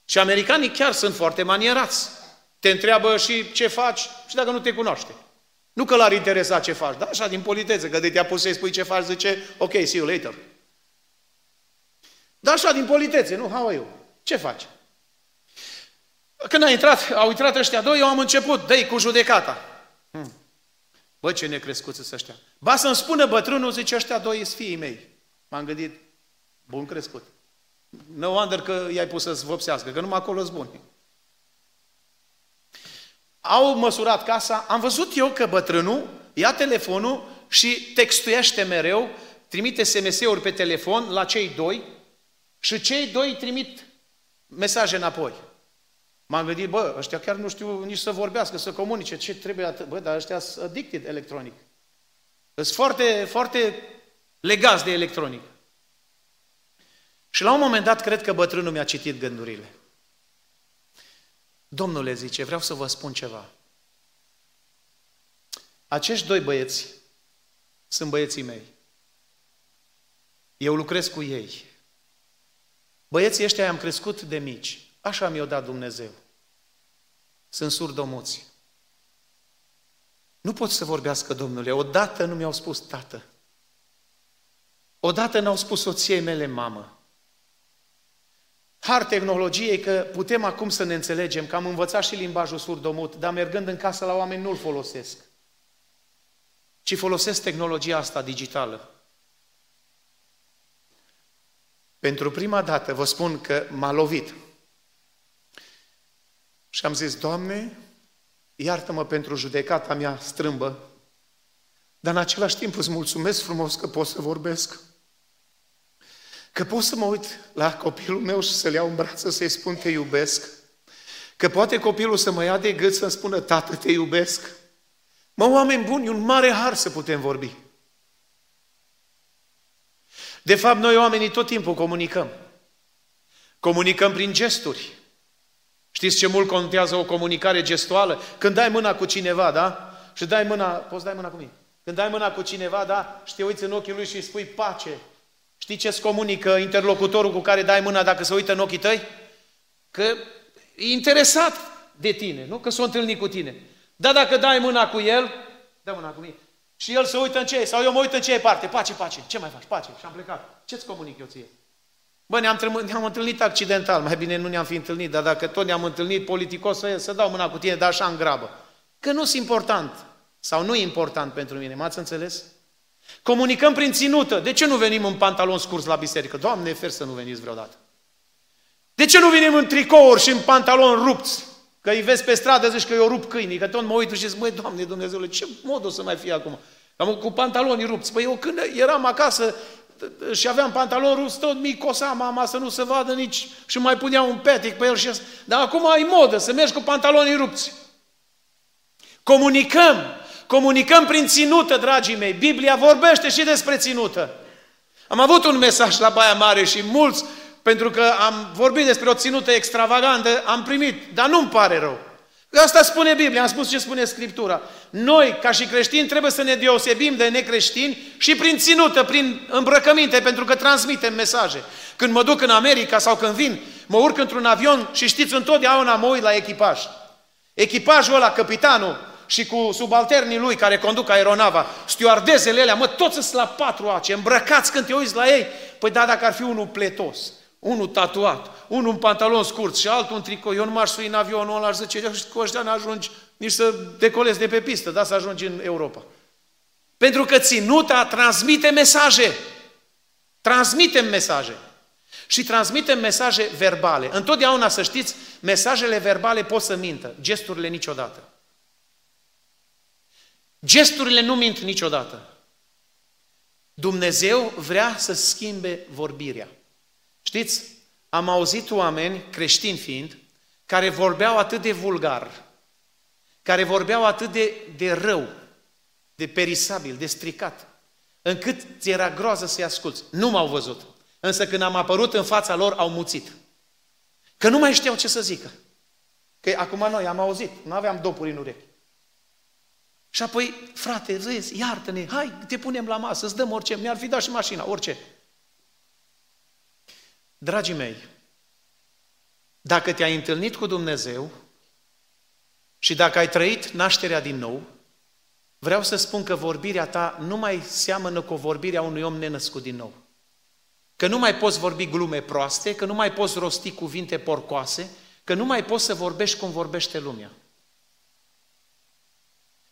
Și americanii chiar sunt foarte manierați. Te întreabă și ce faci și dacă nu te cunoaște. Nu că l-ar interesa ce faci, dar așa din politețe, că de te-a pus să-i spui ce faci, zice, ok, see you later. Dar așa din politețe, nu, how are you? Ce faci? Când a intrat, au intrat ăștia doi, eu am început, dă cu judecata. Hmm. Bă, ce necrescuți sunt ăștia. Ba să-mi spună bătrânul, zice, ăștia doi sunt fiii mei. M-am gândit, bun crescut. No wonder că i-ai pus să-ți vopsească, că numai acolo sunt buni. Au măsurat casa, am văzut eu că bătrânul ia telefonul și textuiește mereu, trimite SMS-uri pe telefon la cei doi și cei doi trimit mesaje înapoi. M-am gândit, bă, ăștia chiar nu știu nici să vorbească, să comunice, ce trebuie atât, bă, dar ăștia sunt addicted electronic. Sunt foarte, foarte legați de electronic. Și la un moment dat, cred că bătrânul mi-a citit gândurile. Domnule, zice, vreau să vă spun ceva. Acești doi băieți sunt băieții mei. Eu lucrez cu ei. Băieții ăștia am crescut de mici. Așa mi-o dat Dumnezeu. Sunt surdomuți. Nu pot să vorbească, Domnule. Odată nu mi-au spus tată. Odată n-au spus soției mele mamă. Har tehnologiei că putem acum să ne înțelegem, că am învățat și limbajul surdomut, dar mergând în casă la oameni nu-l folosesc. Ci folosesc tehnologia asta digitală. Pentru prima dată vă spun că m-a lovit. Și am zis, Doamne, iartă-mă pentru judecata mea strâmbă, dar în același timp îți mulțumesc frumos că pot să vorbesc. Că pot să mă uit la copilul meu și să-l iau în brață să-i spun te iubesc. Că poate copilul să mă ia de gât să-mi spună tată te iubesc. Mă, oameni buni, e un mare har să putem vorbi. De fapt, noi oamenii tot timpul comunicăm. Comunicăm prin gesturi. Știți ce mult contează o comunicare gestuală? Când dai mâna cu cineva, da? Și dai mâna, poți dai mâna cu mine? Când dai mâna cu cineva, da? Și te uiți în ochii lui și îi spui pace. Știi ce-ți comunică interlocutorul cu care dai mâna dacă se uită în ochii tăi? Că e interesat de tine, nu? Că s-a întâlnit cu tine. Dar dacă dai mâna cu el, dă mâna cu mine. Și el se uită în ce, sau eu mă uit în ce parte, pace, pace, ce mai faci, pace, și am plecat. Ce-ți comunic eu ție? Bă, ne-am, ne-am întâlnit accidental, mai bine nu ne-am fi întâlnit, dar dacă tot ne-am întâlnit politicos, să, să dau mâna cu tine, dar așa în grabă. Că nu sunt important, sau nu e important pentru mine, m-ați înțeles? Comunicăm prin ținută. De ce nu venim în pantaloni scurs la biserică? Doamne, fer să nu veniți vreodată. De ce nu venim în tricouri și în pantaloni rupți? Că îi vezi pe stradă, zici că eu rup câinii, că tot mă uit și zic, măi, Doamne Dumnezeule, ce mod o să mai fie acum? Am cu pantaloni rupți. Păi eu când eram acasă, și aveam pantaloni rups, tot mi cosa mama să nu se vadă nici și mai punea un petic pe el și Dar acum ai modă să mergi cu pantaloni rupți. Comunicăm, comunicăm prin ținută, dragii mei. Biblia vorbește și despre ținută. Am avut un mesaj la Baia Mare și mulți, pentru că am vorbit despre o ținută extravagantă, am primit, dar nu-mi pare rău. Asta spune Biblia, am spus ce spune Scriptura. Noi, ca și creștini, trebuie să ne deosebim de necreștini și prin ținută, prin îmbrăcăminte, pentru că transmitem mesaje. Când mă duc în America sau când vin, mă urc într-un avion și știți, întotdeauna mă uit la echipaj. Echipajul ăla, capitanul și cu subalternii lui care conduc aeronava, stewardezele alea, mă, toți sunt la patru ace, îmbrăcați când te uiți la ei. Păi da, dacă ar fi unul pletos, unul tatuat, unul în pantalon scurt și altul în tricou. Eu nu m-aș sui în avionul ăla, aș zice, cu ăștia nu ajungi nici să decolezi de pe pistă, da, să ajungi în Europa. Pentru că ținuta transmite mesaje. Transmitem mesaje. Și transmitem mesaje verbale. Întotdeauna, să știți, mesajele verbale pot să mintă, gesturile niciodată. Gesturile nu mint niciodată. Dumnezeu vrea să schimbe vorbirea. Știți, am auzit oameni, creștini fiind, care vorbeau atât de vulgar, care vorbeau atât de, de rău, de perisabil, de stricat, încât ți era groază să-i asculți. Nu m-au văzut. Însă când am apărut în fața lor, au muțit. Că nu mai știau ce să zică. Că acum noi am auzit, nu aveam dopuri în urechi. Și apoi, frate, vezi, iartă-ne, hai, te punem la masă, îți dăm orice, mi-ar fi dat și mașina, orice. Dragii mei, dacă te-ai întâlnit cu Dumnezeu și dacă ai trăit nașterea din nou, vreau să spun că vorbirea ta nu mai seamănă cu vorbirea unui om nenăscut din nou. Că nu mai poți vorbi glume proaste, că nu mai poți rosti cuvinte porcoase, că nu mai poți să vorbești cum vorbește lumea.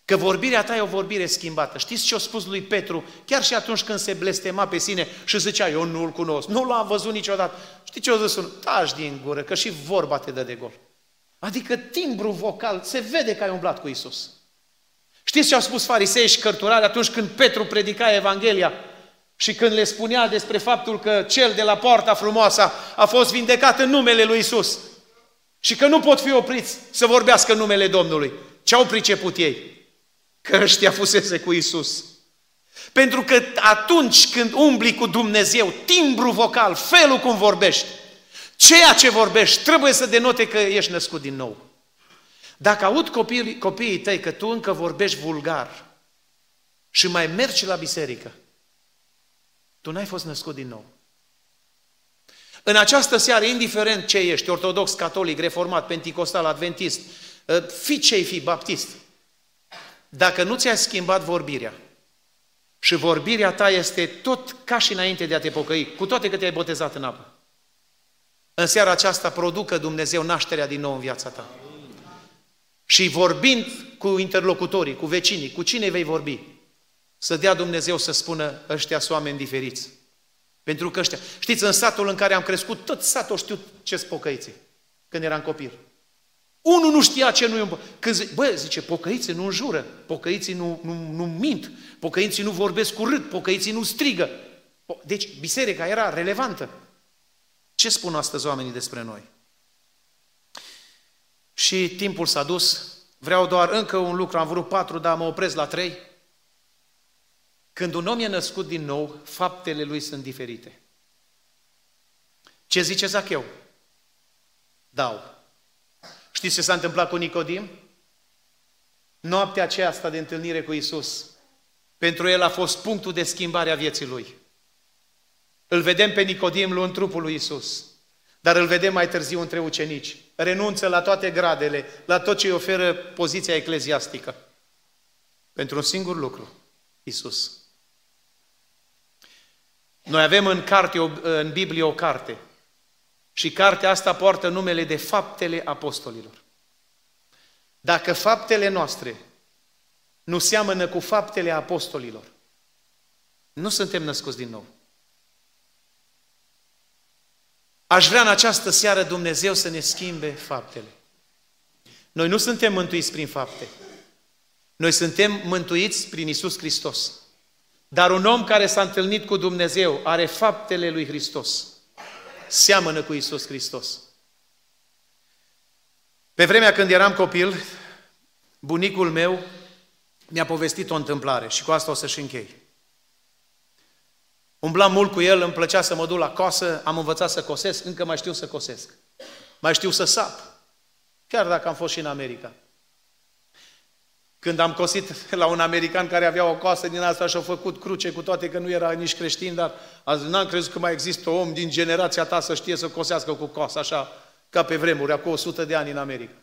Că vorbirea ta e o vorbire schimbată. Știți ce a spus lui Petru, chiar și atunci când se blestema pe sine și zicea, eu nu-l cunosc, nu l-am văzut niciodată. Știi ce a zis unul? Taci din gură, că și vorba te dă de gol. Adică timbru vocal, se vede că ai umblat cu Isus. Știți ce au spus farisei și cărturari atunci când Petru predica Evanghelia și când le spunea despre faptul că cel de la poarta frumoasă a fost vindecat în numele lui Isus și că nu pot fi opriți să vorbească în numele Domnului. Ce au priceput ei? Că ăștia fusese cu Isus. Pentru că atunci când umbli cu Dumnezeu, timbru vocal, felul cum vorbești, ceea ce vorbești trebuie să denote că ești născut din nou. Dacă aud copiii, copiii tăi că tu încă vorbești vulgar și mai mergi la biserică, tu n-ai fost născut din nou. În această seară, indiferent ce ești, ortodox, catolic, reformat, penticostal, adventist, fi ce fi, baptist, dacă nu ți-ai schimbat vorbirea și vorbirea ta este tot ca și înainte de a te pocăi, cu toate că te-ai botezat în apă, în seara aceasta producă Dumnezeu nașterea din nou în viața ta. Și vorbind cu interlocutorii, cu vecinii, cu cine vei vorbi, să dea Dumnezeu să spună ăștia sunt oameni diferiți. Pentru că ăștia, știți, în satul în care am crescut, tot satul știu ce spocăiții când eram copil. Unul nu știa ce nu e un Când zice, bă, zice, pocăiții nu înjură, pocăiții nu, nu, nu mint, pocăiții nu vorbesc urât, pocăiții nu strigă. Deci biserica era relevantă. Ce spun astăzi oamenii despre noi? Și timpul s-a dus, vreau doar încă un lucru, am vrut patru, dar mă opresc la trei. Când un om e născut din nou, faptele lui sunt diferite. Ce zice Zacheu? Dau. Știți ce s-a întâmplat cu Nicodim? Noaptea aceasta de întâlnire cu Isus, pentru el a fost punctul de schimbare a vieții lui. Îl vedem pe Nicodim luând trupul lui Isus, dar îl vedem mai târziu între ucenici. Renunță la toate gradele, la tot ce îi oferă poziția ecleziastică. Pentru un singur lucru, Isus. Noi avem în, carte, în Biblie o carte și cartea asta poartă numele de Faptele Apostolilor. Dacă faptele noastre nu seamănă cu faptele apostolilor, nu suntem născuți din nou. Aș vrea în această seară Dumnezeu să ne schimbe faptele. Noi nu suntem mântuiți prin fapte. Noi suntem mântuiți prin Isus Hristos. Dar un om care s-a întâlnit cu Dumnezeu are faptele lui Hristos seamănă cu Isus Hristos. Pe vremea când eram copil, bunicul meu mi-a povestit o întâmplare și cu asta o să-și închei. Umblam mult cu el, îmi plăcea să mă duc la coasă, am învățat să cosesc, încă mai știu să cosesc. Mai știu să sap, chiar dacă am fost și în America. Când am cosit la un american care avea o coasă din asta și a făcut cruce, cu toate că nu era nici creștin, dar azi n-am crezut că mai există om din generația ta să știe să cosească cu coasă, așa ca pe vremuri, acum 100 de ani în America.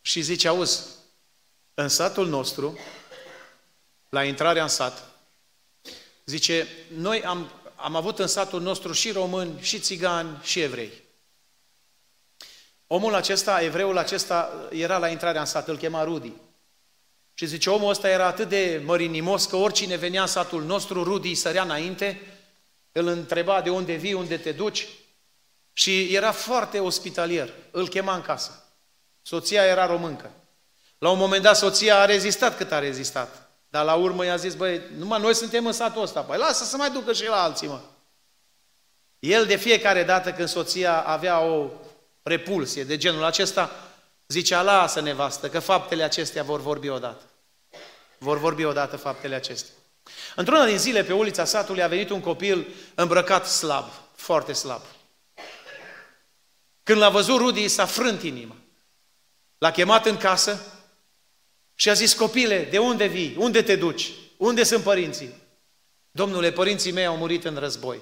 Și zice, auzi, în satul nostru, la intrarea în sat, zice, noi am, am avut în satul nostru și români, și țigani, și evrei. Omul acesta, evreul acesta, era la intrarea în sat, îl chema Rudi. Și zice, omul ăsta era atât de mărinimos că oricine venea în satul nostru, Rudi sărea înainte, îl întreba de unde vii, unde te duci și era foarte ospitalier. Îl chema în casă. Soția era româncă. La un moment dat soția a rezistat cât a rezistat. Dar la urmă i-a zis, băi, numai noi suntem în satul ăsta. Păi lasă să mai ducă și la alții, mă. El de fiecare dată când soția avea o repulsie de genul acesta, zicea, lasă nevastă, că faptele acestea vor vorbi odată. Vor vorbi odată faptele acestea. Într-una din zile pe ulița satului a venit un copil îmbrăcat slab, foarte slab. Când l-a văzut Rudi, s-a frânt inima. L-a chemat în casă și a zis, copile, de unde vii? Unde te duci? Unde sunt părinții? Domnule, părinții mei au murit în război.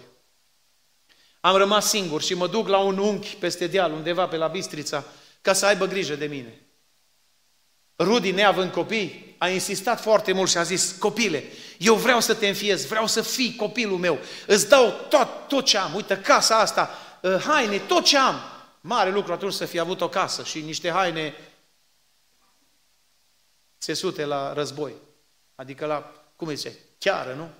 Am rămas singur și mă duc la un unchi peste deal, undeva pe la Bistrița, ca să aibă grijă de mine. Rudi, neavând copii, a insistat foarte mult și a zis, copile, eu vreau să te înfiez, vreau să fii copilul meu, îți dau tot, tot ce am, uite, casa asta, ă, haine, tot ce am. Mare lucru atunci să fi avut o casă și niște haine țesute la război. Adică la, cum îi zice, chiară, nu?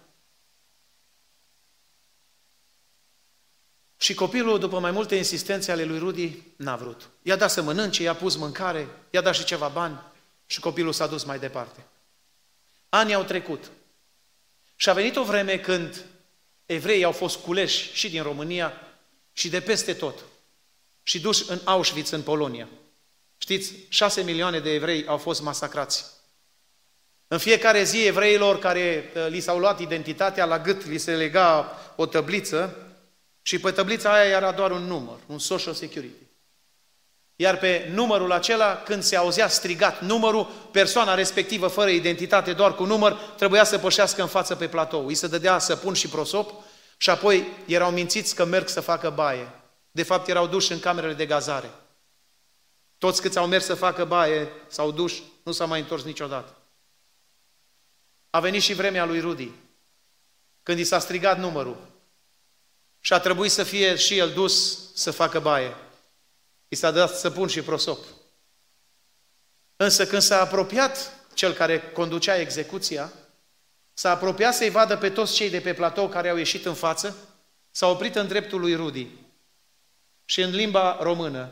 Și copilul, după mai multe insistențe ale lui Rudi, n-a vrut. I-a dat să mănânce, i-a pus mâncare, i-a dat și ceva bani și copilul s-a dus mai departe. Anii au trecut. Și a venit o vreme când evreii au fost culeși și din România și de peste tot și duși în Auschwitz, în Polonia. Știți, șase milioane de evrei au fost masacrați. În fiecare zi evreilor care uh, li s-au luat identitatea la gât, li se lega o tăbliță și pe tăblița aia era doar un număr, un social security. Iar pe numărul acela, când se auzea strigat numărul, persoana respectivă, fără identitate, doar cu număr, trebuia să pășească în față pe platou. Îi se dădea săpun și prosop și apoi erau mințiți că merg să facă baie. De fapt, erau duși în camerele de gazare. Toți câți au mers să facă baie, s-au dus, nu s-au mai întors niciodată. A venit și vremea lui Rudi, când i s-a strigat numărul și a trebuit să fie și el dus să facă baie. I s-a dat săpun și prosop. Însă când s-a apropiat cel care conducea execuția, s-a apropiat să-i vadă pe toți cei de pe platou care au ieșit în față, s-a oprit în dreptul lui Rudi și în limba română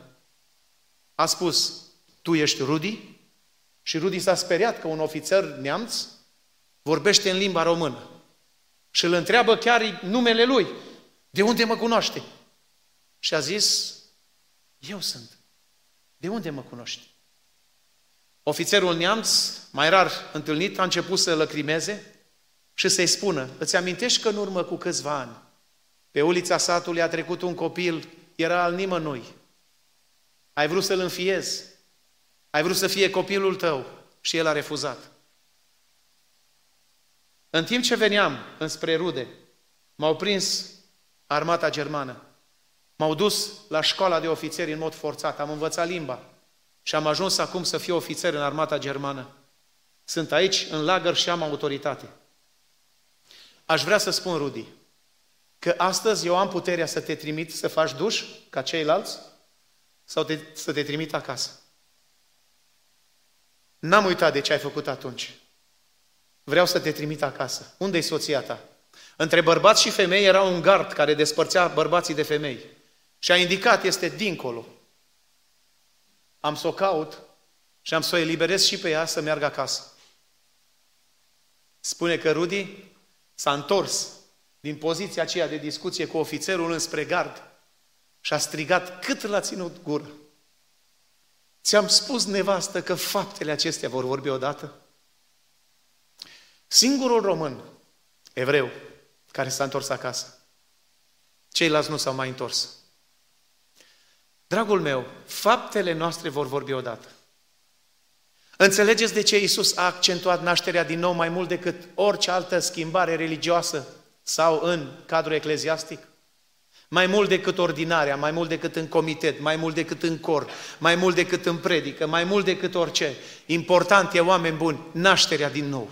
a spus, tu ești Rudi? Și Rudi s-a speriat că un ofițer neamț vorbește în limba română. Și îl întreabă chiar numele lui. De unde mă cunoaște? Și a zis, eu sunt. De unde mă cunoști? Ofițerul neamț, mai rar întâlnit, a început să lăcrimeze și să-i spună, îți amintești că în urmă cu câțiva ani, pe ulița satului a trecut un copil, era al nimănui. Ai vrut să-l înfiezi, ai vrut să fie copilul tău și el a refuzat. În timp ce veneam înspre rude, m-au prins armata germană. M-au dus la școala de ofițeri în mod forțat, am învățat limba și am ajuns acum să fiu ofițer în armata germană. Sunt aici, în lagăr și am autoritate. Aș vrea să spun, Rudi, că astăzi eu am puterea să te trimit să faci duș ca ceilalți sau te, să te trimit acasă. N-am uitat de ce ai făcut atunci. Vreau să te trimit acasă. Unde-i soția ta? Între bărbați și femei era un gard care despărțea bărbații de femei. Și a indicat, este dincolo. Am să o caut și am să o eliberez și pe ea să meargă acasă. Spune că Rudi s-a întors din poziția aceea de discuție cu ofițerul înspre gard și a strigat cât l-a ținut gură. Ți-am spus, nevastă, că faptele acestea vor vorbi odată? Singurul român, evreu, care s-a întors acasă. Ceilalți nu s-au mai întors. Dragul meu, faptele noastre vor vorbi odată. Înțelegeți de ce Isus a accentuat nașterea din nou mai mult decât orice altă schimbare religioasă sau în cadrul ecleziastic? Mai mult decât ordinarea, mai mult decât în comitet, mai mult decât în cor, mai mult decât în predică, mai mult decât orice. Important e, oameni buni, nașterea din nou.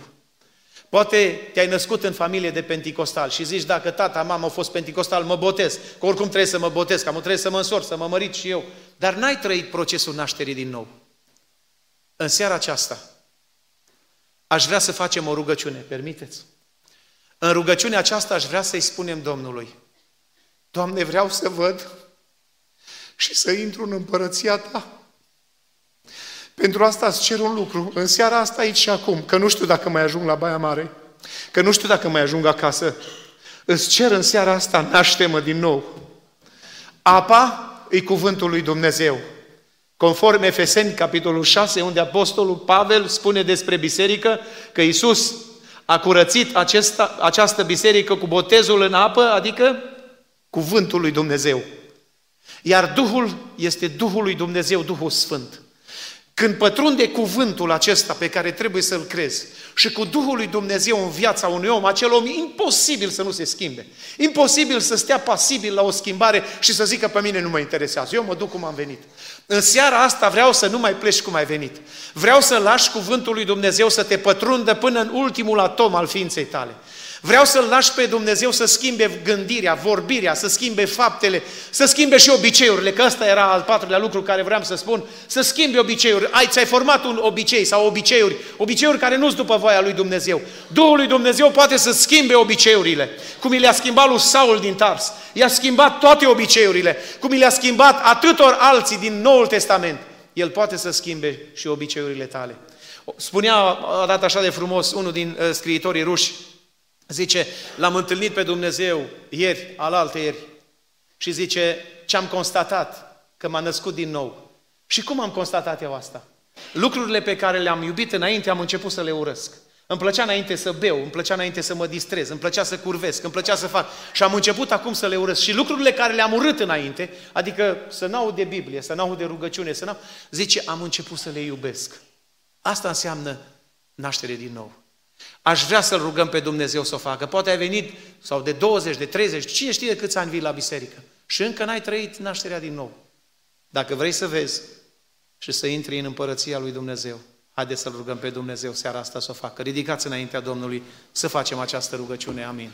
Poate te-ai născut în familie de penticostal și zici, dacă tata, mama au fost penticostal, mă botez, că oricum trebuie să mă botez, că am trebuie să mă însor, să mă mărit și eu. Dar n-ai trăit procesul nașterii din nou. În seara aceasta, aș vrea să facem o rugăciune, permiteți? În rugăciunea aceasta aș vrea să-i spunem Domnului, Doamne, vreau să văd și să intru în împărăția Ta. Pentru asta îți cer un lucru, în seara asta aici și acum, că nu știu dacă mai ajung la Baia Mare, că nu știu dacă mai ajung acasă. Îți cer în seara asta, naște-mă din nou. Apa e cuvântul lui Dumnezeu. Conform Efeseni, capitolul 6, unde Apostolul Pavel spune despre biserică că Isus a curățit acesta, această biserică cu botezul în apă, adică cuvântul lui Dumnezeu. Iar Duhul este Duhul lui Dumnezeu, Duhul Sfânt. Când pătrunde cuvântul acesta pe care trebuie să-l crezi și cu Duhul lui Dumnezeu în viața unui om, acel om imposibil să nu se schimbe. Imposibil să stea pasibil la o schimbare și să zică pe mine nu mă interesează. Eu mă duc cum am venit. În seara asta vreau să nu mai pleci cum ai venit. Vreau să lași cuvântul lui Dumnezeu să te pătrundă până în ultimul atom al ființei tale. Vreau să-L lași pe Dumnezeu să schimbe gândirea, vorbirea, să schimbe faptele, să schimbe și obiceiurile, că ăsta era al patrulea lucru care vreau să spun, să schimbe obiceiuri. Ai, ți-ai format un obicei sau obiceiuri, obiceiuri care nu sunt după voia lui Dumnezeu. Duhul lui Dumnezeu poate să schimbe obiceiurile, cum i le-a schimbat lui Saul din Tars. I-a schimbat toate obiceiurile, cum i le-a schimbat atâtor alții din Noul Testament. El poate să schimbe și obiceiurile tale. Spunea, a dat așa de frumos, unul din uh, scriitorii ruși, Zice, l-am întâlnit pe Dumnezeu ieri, alaltă ieri, și zice, ce am constatat, că m-a născut din nou. Și cum am constatat eu asta? Lucrurile pe care le-am iubit înainte am început să le urăsc. Îmi plăcea înainte să beau, îmi plăcea înainte să mă distrez, îmi plăcea să curvesc, îmi plăcea să fac. Și am început acum să le urăsc. Și lucrurile care le-am urât înainte, adică să n-aud de Biblie, să n-aud de rugăciune, să n zice, am început să le iubesc. Asta înseamnă naștere din nou. Aș vrea să-L rugăm pe Dumnezeu să o facă. Poate ai venit, sau de 20, de 30, cine știe de câți ani vii la biserică. Și încă n-ai trăit nașterea din nou. Dacă vrei să vezi și să intri în împărăția lui Dumnezeu, haideți să-L rugăm pe Dumnezeu seara asta să o facă. Ridicați înaintea Domnului să facem această rugăciune. Amin.